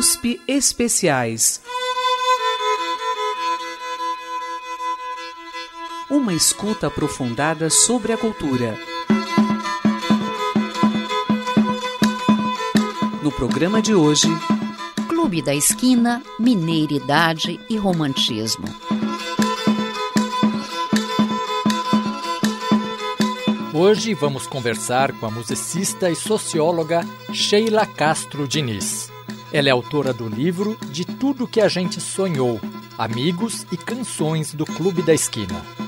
USP Especiais. Uma escuta aprofundada sobre a cultura. No programa de hoje, Clube da Esquina, Mineiridade e Romantismo. Hoje vamos conversar com a musicista e socióloga Sheila Castro Diniz. Ela é autora do livro De Tudo que a Gente Sonhou, Amigos e Canções do Clube da Esquina.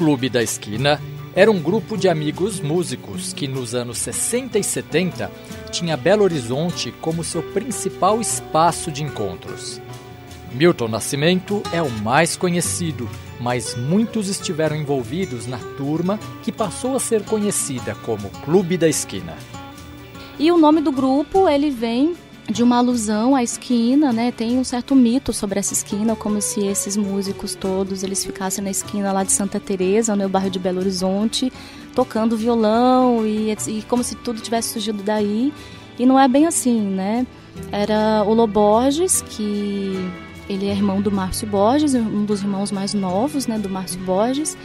Clube da Esquina era um grupo de amigos músicos que nos anos 60 e 70 tinha Belo Horizonte como seu principal espaço de encontros. Milton Nascimento é o mais conhecido, mas muitos estiveram envolvidos na turma que passou a ser conhecida como Clube da Esquina. E o nome do grupo, ele vem de uma alusão à esquina, né? Tem um certo mito sobre essa esquina, como se esses músicos todos eles ficassem na esquina lá de Santa Teresa, no bairro de Belo Horizonte, tocando violão e, e como se tudo tivesse surgido daí. E não é bem assim, né? Era o Loborges, que ele é irmão do Márcio Borges, um dos irmãos mais novos, né, do Márcio Borges.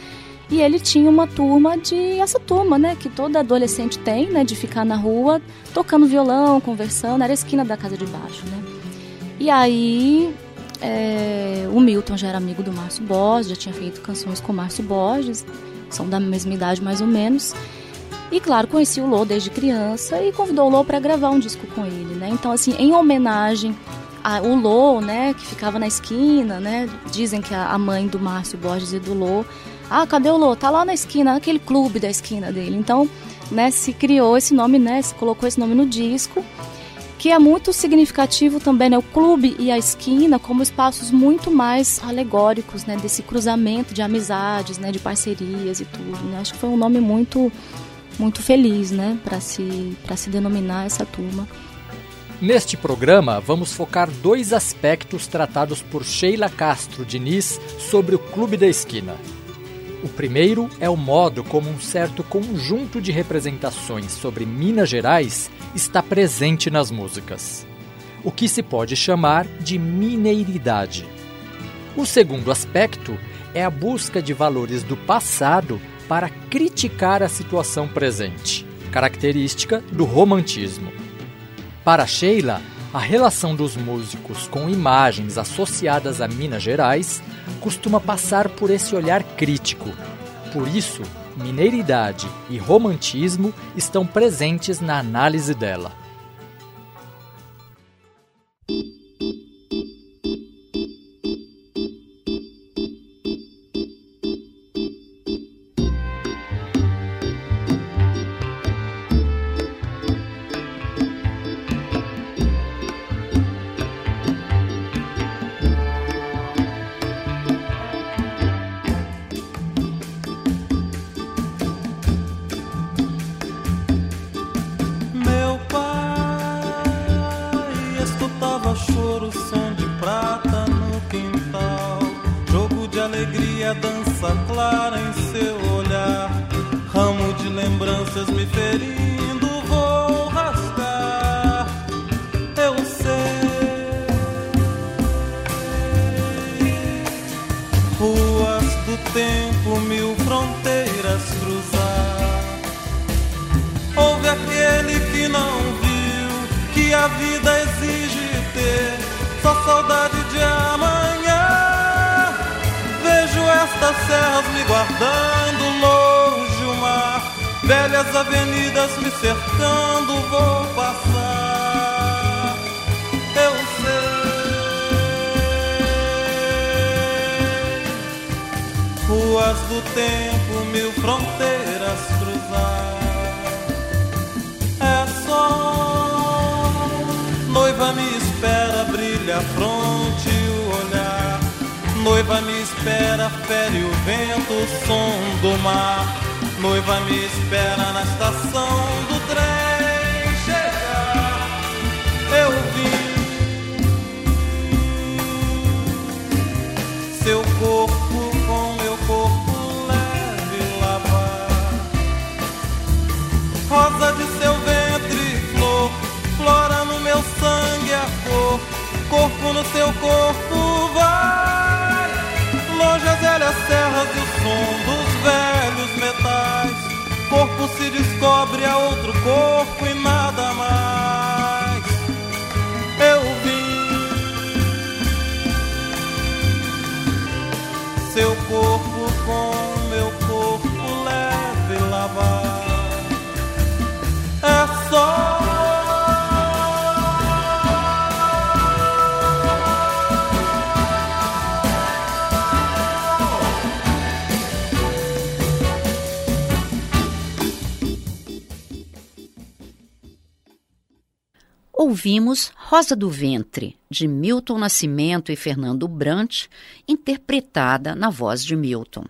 E ele tinha uma turma de essa turma, né, que toda adolescente tem, né, de ficar na rua tocando violão, conversando, era a esquina da casa de baixo, né. E aí é, o Milton já era amigo do Márcio Borges, já tinha feito canções com o Márcio Borges, são da mesma idade mais ou menos. E claro, conheci o Lô desde criança e convidou o Lô para gravar um disco com ele, né. Então assim, em homenagem ao Lô, né, que ficava na esquina, né, dizem que a mãe do Márcio Borges e do Lô ah, cadê o Lô? Tá lá na esquina, naquele clube da esquina dele. Então, né, se criou esse nome, né, se colocou esse nome no disco, que é muito significativo também, né, o clube e a esquina como espaços muito mais alegóricos, né, desse cruzamento de amizades, né, de parcerias e tudo. Né? Acho que foi um nome muito muito feliz, né, para se para se denominar essa turma. Neste programa, vamos focar dois aspectos tratados por Sheila Castro Diniz sobre o Clube da Esquina. O primeiro é o modo como um certo conjunto de representações sobre Minas Gerais está presente nas músicas, o que se pode chamar de mineiridade. O segundo aspecto é a busca de valores do passado para criticar a situação presente, característica do romantismo. Para Sheila, a relação dos músicos com imagens associadas a Minas Gerais costuma passar por esse olhar crítico. Por isso, mineiridade e romantismo estão presentes na análise dela. Tempo, mil fronteiras cruzar. É só noiva me espera, brilha a fronte o olhar. Noiva me espera fere o vento, o som do mar. Noiva me espera na estação do trem No seu corpo vai. Longe as velhas serras e o som dos velhos metais. Corpo se descobre a outro corpo Ouvimos Rosa do Ventre, de Milton Nascimento e Fernando Brant, interpretada na voz de Milton.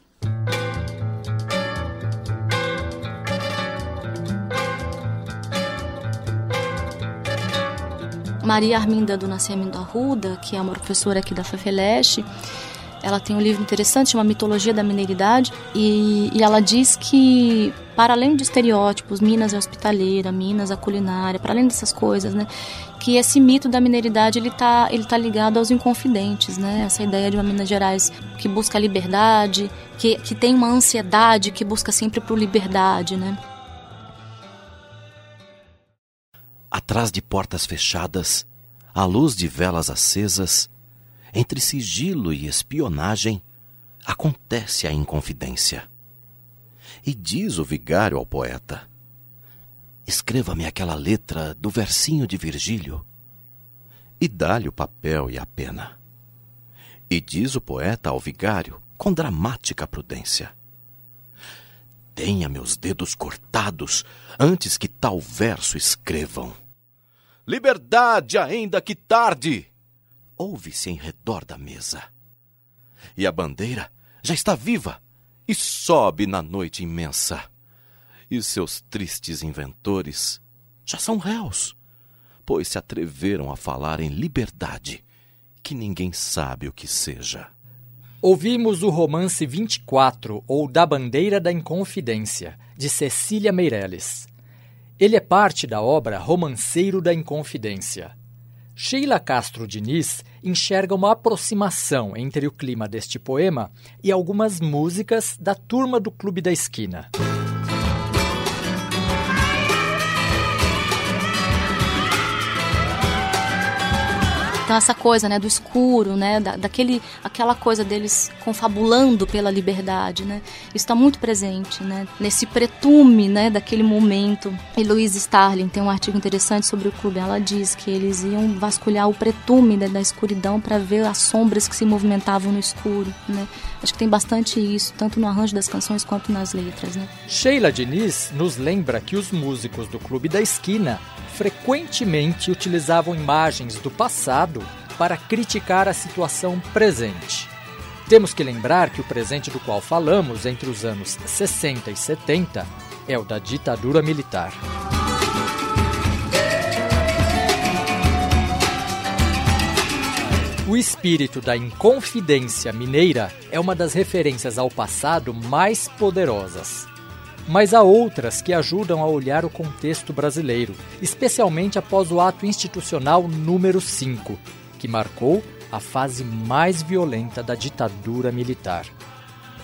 Maria Arminda do Nascimento Arruda, que é uma professora aqui da FEFELESH, ela tem um livro interessante, chama Mitologia da Mineridade, e, e, ela diz que, para além de estereótipos, Minas é hospitaleira, Minas é culinária, para além dessas coisas, né, que esse mito da mineridade ele está ele tá ligado aos inconfidentes, né, essa ideia de uma Minas Gerais que busca liberdade, que, que tem uma ansiedade, que busca sempre por liberdade, né. Atrás de portas fechadas, à luz de velas acesas, entre sigilo e espionagem, acontece a inconfidência. E diz o vigário ao poeta: Escreva-me aquela letra do versinho de Virgílio. E dá-lhe o papel e a pena. E diz o poeta ao vigário, com dramática prudência: Tenha meus dedos cortados antes que tal verso escrevam. Liberdade, ainda que tarde! Ouve-se em redor da mesa. E a bandeira já está viva e sobe na noite imensa. E seus tristes inventores já são réus, pois se atreveram a falar em liberdade, que ninguém sabe o que seja. Ouvimos o romance 24, ou Da Bandeira da Inconfidência, de Cecília Meirelles. Ele é parte da obra Romanceiro da Inconfidência, Sheila Castro Diniz enxerga uma aproximação entre o clima deste poema e algumas músicas da turma do Clube da Esquina. Então essa coisa, né, do escuro, né, da, daquele, aquela coisa deles confabulando pela liberdade, né, isso está muito presente, né, nesse pretume, né, daquele momento. E Louise Starling tem um artigo interessante sobre o clube. Ela diz que eles iam vasculhar o pretume né, da escuridão para ver as sombras que se movimentavam no escuro, né. Acho que tem bastante isso, tanto no arranjo das canções quanto nas letras, né. Sheila Diniz nos lembra que os músicos do Clube da Esquina frequentemente utilizavam imagens do passado para criticar a situação presente. Temos que lembrar que o presente do qual falamos entre os anos 60 e 70 é o da ditadura militar. O espírito da inconfidência mineira é uma das referências ao passado mais poderosas mas há outras que ajudam a olhar o contexto brasileiro, especialmente após o ato institucional número 5, que marcou a fase mais violenta da ditadura militar.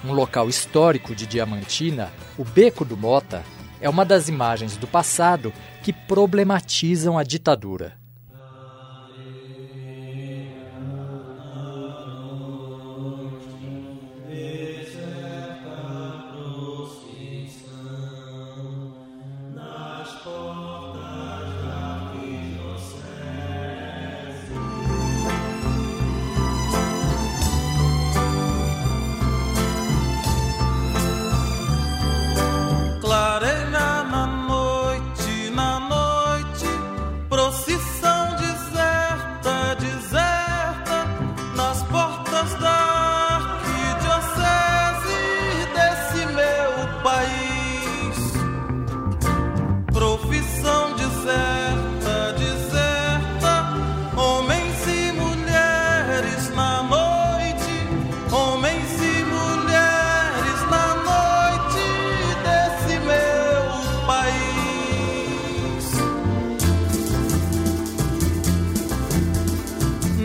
Um local histórico de Diamantina, o Beco do Mota, é uma das imagens do passado que problematizam a ditadura.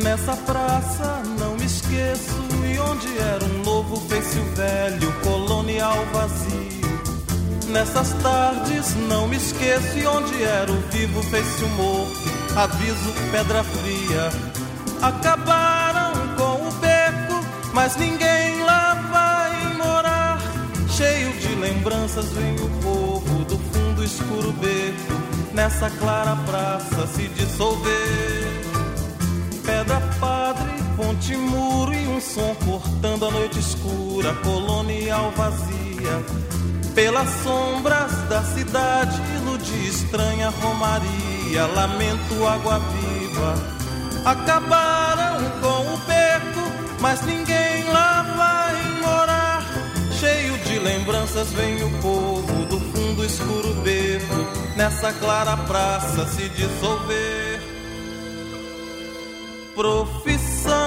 Nessa praça não me esqueço e onde era um novo fez-se o velho colonial vazio. Nessas tardes não me esqueço e onde era o vivo fez-se o morto. Aviso pedra fria. Acabaram com o beco, mas ninguém lá vai morar. Cheio de lembranças vem o povo do fundo escuro beco. Nessa clara praça se dissolver. Pedra padre, ponte muro e um som cortando a noite escura, colonial vazia pelas sombras da cidade, ilude estranha romaria, lamento água viva. Acabaram com o beco, mas ninguém lá vai morar. Cheio de lembranças vem o povo do fundo escuro beco, nessa clara praça se dissolver. Profissão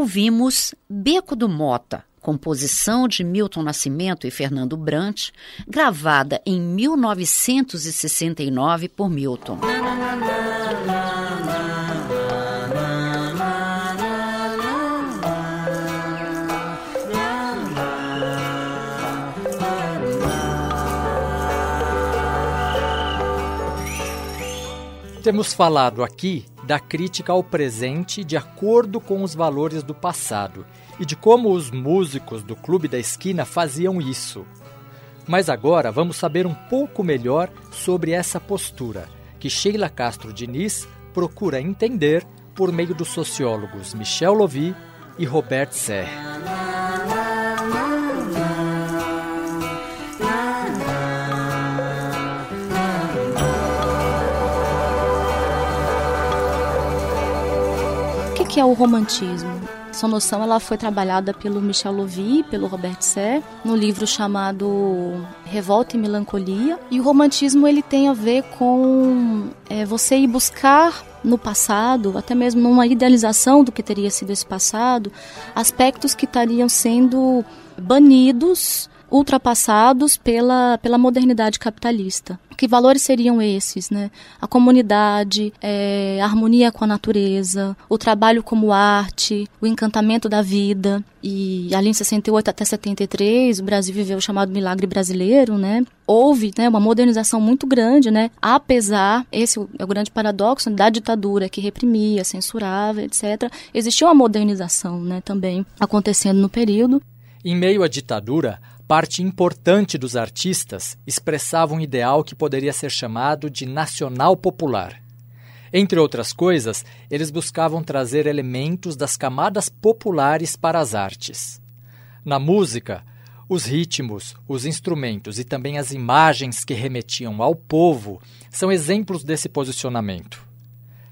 Ouvimos Beco do Mota, composição de Milton Nascimento e Fernando Brant, gravada em 1969 por Milton. Temos falado aqui da crítica ao presente de acordo com os valores do passado e de como os músicos do Clube da Esquina faziam isso. Mas agora vamos saber um pouco melhor sobre essa postura que Sheila Castro Diniz procura entender por meio dos sociólogos Michel Lovy e Robert Serre. Que, é o romantismo? Essa noção ela foi trabalhada pelo Michel Lovy, pelo Robert Serre, no livro chamado Revolta e Melancolia. E o romantismo ele tem a ver com é, você ir buscar no passado, até mesmo numa idealização do que teria sido esse passado, aspectos que estariam sendo banidos ultrapassados pela, pela modernidade capitalista. Que valores seriam esses, né? A comunidade, é, a harmonia com a natureza, o trabalho como arte, o encantamento da vida. E ali em 68 até 73, o Brasil viveu o chamado milagre brasileiro, né? Houve né, uma modernização muito grande, né? Apesar, esse é o grande paradoxo, da ditadura que reprimia, censurava, etc. Existiu uma modernização, né, também acontecendo no período. Em meio à ditadura, parte importante dos artistas expressava um ideal que poderia ser chamado de nacional popular. Entre outras coisas, eles buscavam trazer elementos das camadas populares para as artes. Na música, os ritmos, os instrumentos e também as imagens que remetiam ao povo são exemplos desse posicionamento.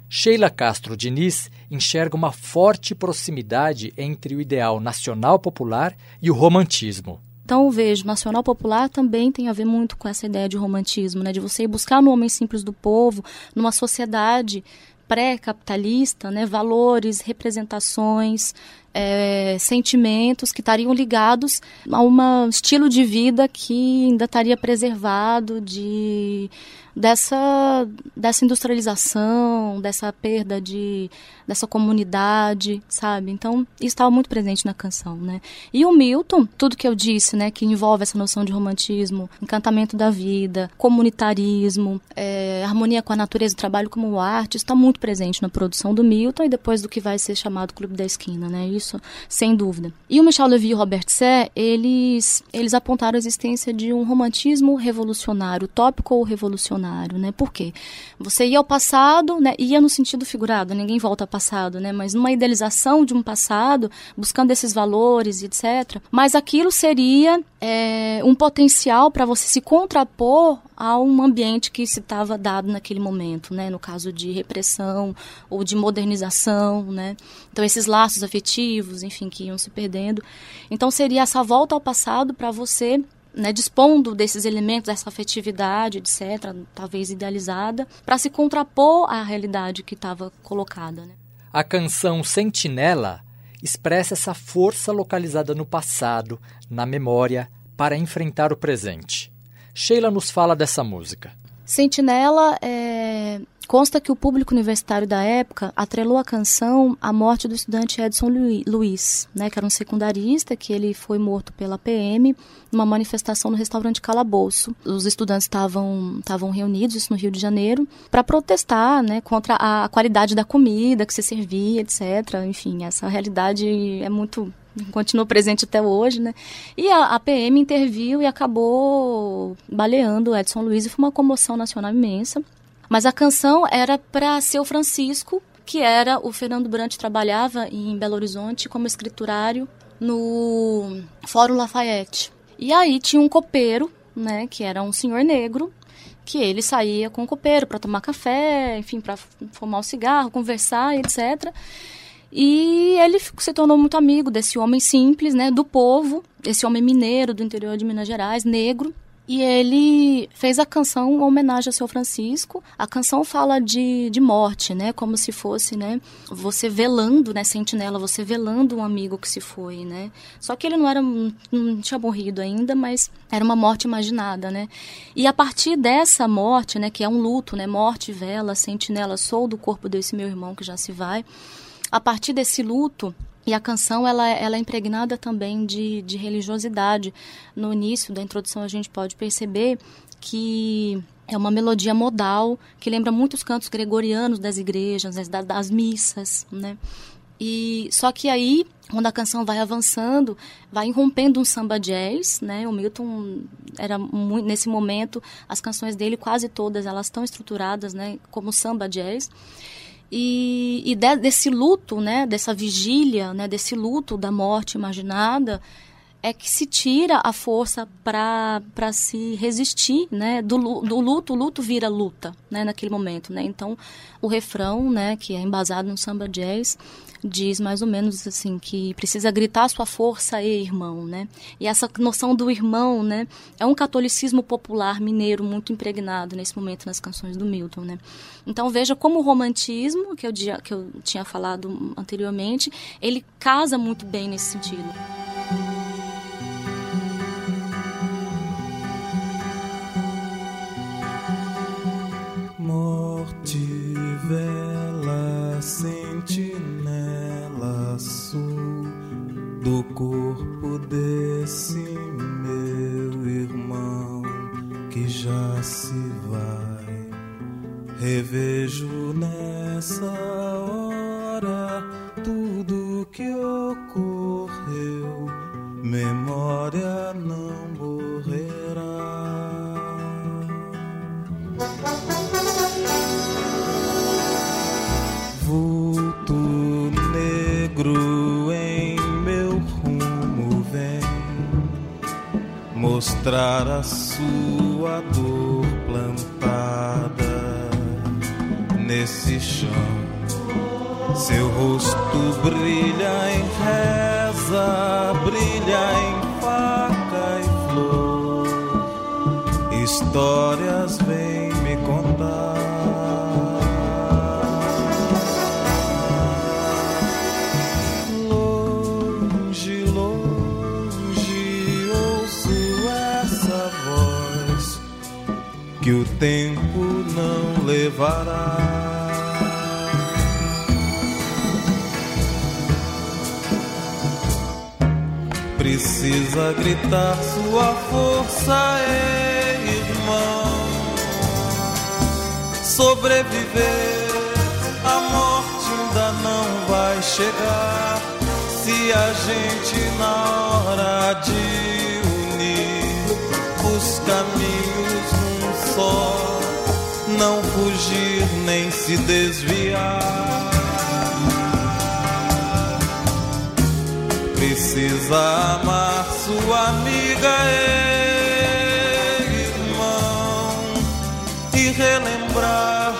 Sheila Castro Diniz enxerga uma forte proximidade entre o ideal nacional popular e o romantismo. Então vejo, nacional popular também tem a ver muito com essa ideia de romantismo, né? De você ir buscar no homem simples do povo, numa sociedade pré-capitalista, né? Valores, representações, é, sentimentos que estariam ligados a um estilo de vida que ainda estaria preservado de dessa, dessa industrialização, dessa perda de dessa comunidade, sabe? Então, isso estava muito presente na canção, né? E o Milton, tudo que eu disse, né, que envolve essa noção de romantismo, encantamento da vida, comunitarismo, é, harmonia com a natureza, trabalho como arte, está muito presente na produção do Milton e depois do que vai ser chamado Clube da Esquina, né? Isso, sem dúvida. E o Michel Levy e o Robert Sé, eles, eles apontaram a existência de um romantismo revolucionário, utópico ou revolucionário, né? Por quê? Você ia ao passado, né? Ia no sentido figurado, ninguém volta ao passado, né? Mas numa idealização de um passado, buscando esses valores, etc. Mas aquilo seria é, um potencial para você se contrapor a um ambiente que se estava dado naquele momento, né? No caso de repressão ou de modernização, né? Então esses laços afetivos, enfim, que iam se perdendo. Então seria essa volta ao passado para você né, dispondo desses elementos, dessa afetividade, etc., talvez idealizada, para se contrapor à realidade que estava colocada. Né? A canção Sentinela expressa essa força localizada no passado, na memória, para enfrentar o presente. Sheila nos fala dessa música. Sentinela é, Consta que o público universitário da época atrelou a canção à morte do estudante Edson Luiz, né, que era um secundarista, que ele foi morto pela PM numa manifestação no restaurante Calabouço. Os estudantes estavam reunidos, isso no Rio de Janeiro, para protestar né, contra a qualidade da comida que se servia, etc. Enfim, essa realidade é muito continua presente até hoje, né? E a, a, PM interviu e acabou baleando Edson Luiz e foi uma comoção nacional imensa. Mas a canção era para seu Francisco, que era o Fernando Brant trabalhava em Belo Horizonte como escriturário no Fórum Lafayette. E aí tinha um copeiro, né, que era um senhor negro, que ele saía com o copeiro para tomar café, enfim, para fumar um cigarro, conversar, etc. E ele se tornou muito amigo desse homem simples, né, do povo, esse homem mineiro do interior de Minas Gerais, negro, e ele fez a canção em homenagem a seu Francisco. A canção fala de, de morte, né? Como se fosse, né? Você velando, né? Sentinela, você velando um amigo que se foi, né? Só que ele não era, não tinha morrido ainda, mas era uma morte imaginada, né? E a partir dessa morte, né? Que é um luto, né? Morte, vela, sentinela, sou do corpo desse meu irmão que já se vai. A partir desse luto, e a canção ela, ela é impregnada também de, de religiosidade. No início da introdução a gente pode perceber que é uma melodia modal que lembra muitos cantos gregorianos das igrejas, das, das missas, né? E só que aí, quando a canção vai avançando, vai irrompendo um samba jazz, né? O Milton era muito, nesse momento as canções dele quase todas elas estão estruturadas, né, como samba jazz. E, e de, desse luto, né, dessa vigília, né, desse luto da morte imaginada, é que se tira a força para se resistir, né? Do, do luto, o luto vira luta, né? Naquele momento, né? Então, o refrão, né? Que é embasado no samba jazz, diz mais ou menos assim que precisa gritar sua força e irmão, né? E essa noção do irmão, né, é um catolicismo popular mineiro muito impregnado nesse momento nas canções do Milton, né? Então veja como o romantismo que eu, que eu tinha falado anteriormente, ele casa muito bem nesse sentido. Do corpo desse meu irmão que já se vai. Revejo nessa hora tudo que ocorreu, mostrar a sua dor plantada nesse chão. Seu rosto brilha em reza, brilha em faca e flor. Histórias vêm levará. Precisa gritar sua força, irmão. Sobreviver, a morte ainda não vai chegar. Se a gente na hora de unir os caminhos num só, não fugir nem se desviar. Precisa amar sua amiga, irmão, e relembrar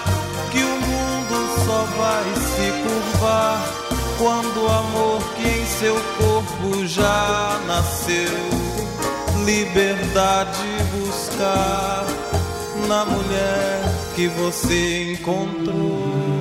que o mundo só vai se curvar quando o amor que em seu corpo já nasceu, liberdade buscar na mulher que você encontrou.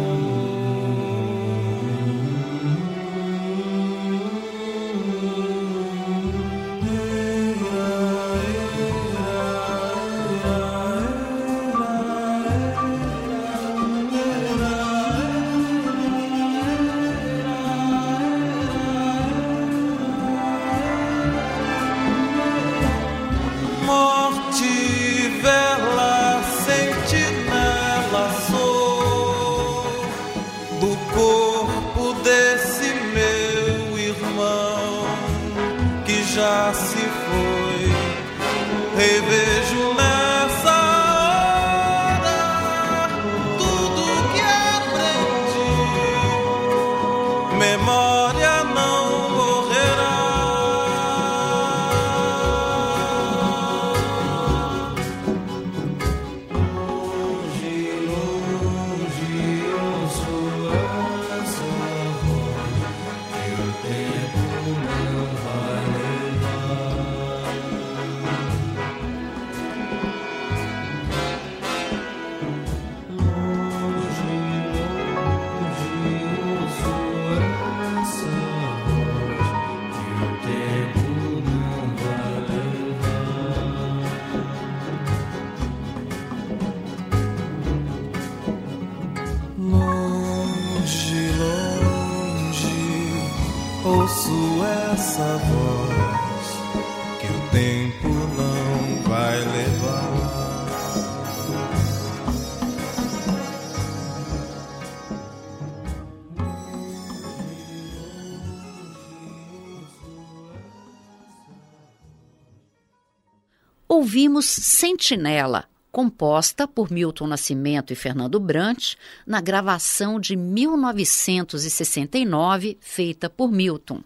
Ouvimos Sentinela, composta por Milton Nascimento e Fernando Brant, na gravação de 1969, feita por Milton.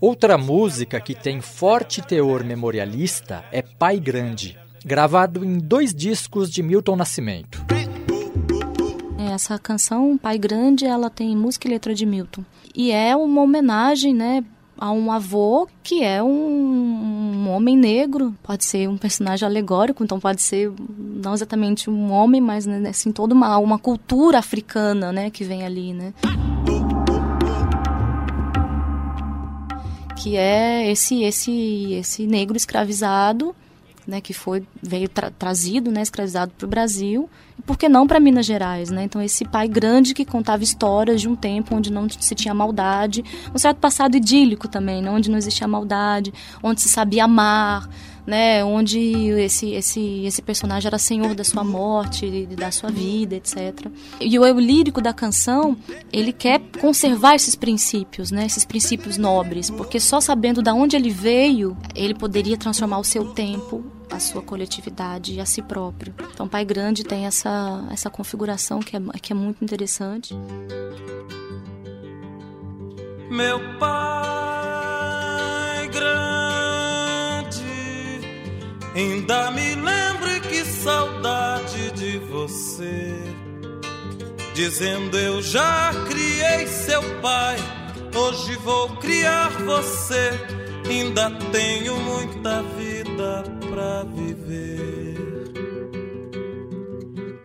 Outra música que tem forte teor memorialista é Pai Grande, gravado em dois discos de Milton Nascimento. Essa canção, Pai Grande, ela tem música e letra de Milton. E é uma homenagem, né, a um avô que é um, um, homem negro, pode ser um personagem alegórico, então pode ser não exatamente um homem, mas né, assim toda uma, uma cultura africana, né, que vem ali, né? Que é esse esse esse negro escravizado né, que foi veio tra trazido, né, escravizado para o Brasil, e por que não para Minas Gerais, né? Então esse pai grande que contava histórias de um tempo onde não se tinha maldade, um certo passado idílico também, né, onde não existia maldade, onde se sabia amar, né, onde esse, esse, esse personagem era senhor da sua morte, da sua vida, etc. E o eu lírico da canção, ele quer conservar esses princípios, né, esses princípios nobres, porque só sabendo da onde ele veio, ele poderia transformar o seu tempo a sua coletividade e a si próprio. Então, Pai Grande tem essa, essa configuração que é, que é muito interessante. Meu Pai Grande Ainda me lembro que saudade de você. Dizendo eu já criei seu pai, hoje vou criar você. Ainda tenho muita vida pra viver.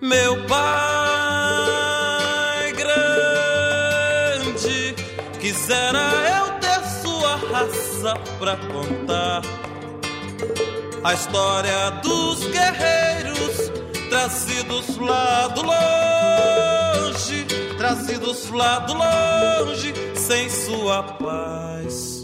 Meu pai grande, quisera eu ter sua raça pra contar a história dos guerreiros trazidos lá do longe, trazidos lá do longe, sem sua paz.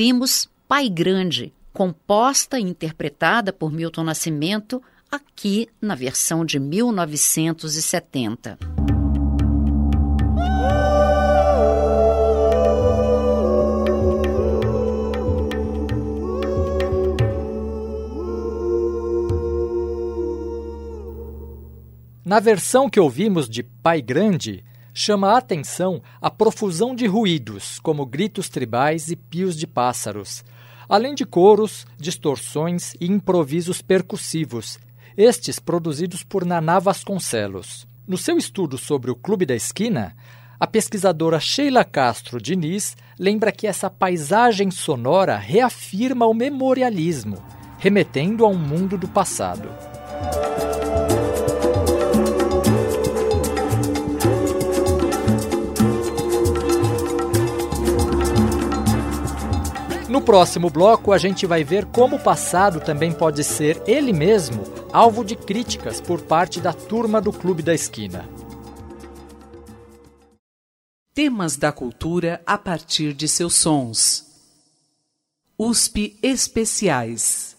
Ouvimos Pai Grande, composta e interpretada por Milton Nascimento, aqui na versão de 1970. Na versão que ouvimos de Pai Grande, chama a atenção a profusão de ruídos, como gritos tribais e pios de pássaros, além de coros, distorções e improvisos percussivos, estes produzidos por Naná Vasconcelos. No seu estudo sobre o Clube da Esquina, a pesquisadora Sheila Castro Diniz lembra que essa paisagem sonora reafirma o memorialismo, remetendo a um mundo do passado. No próximo bloco, a gente vai ver como o passado também pode ser ele mesmo alvo de críticas por parte da turma do Clube da Esquina. Temas da cultura a partir de seus sons. USP Especiais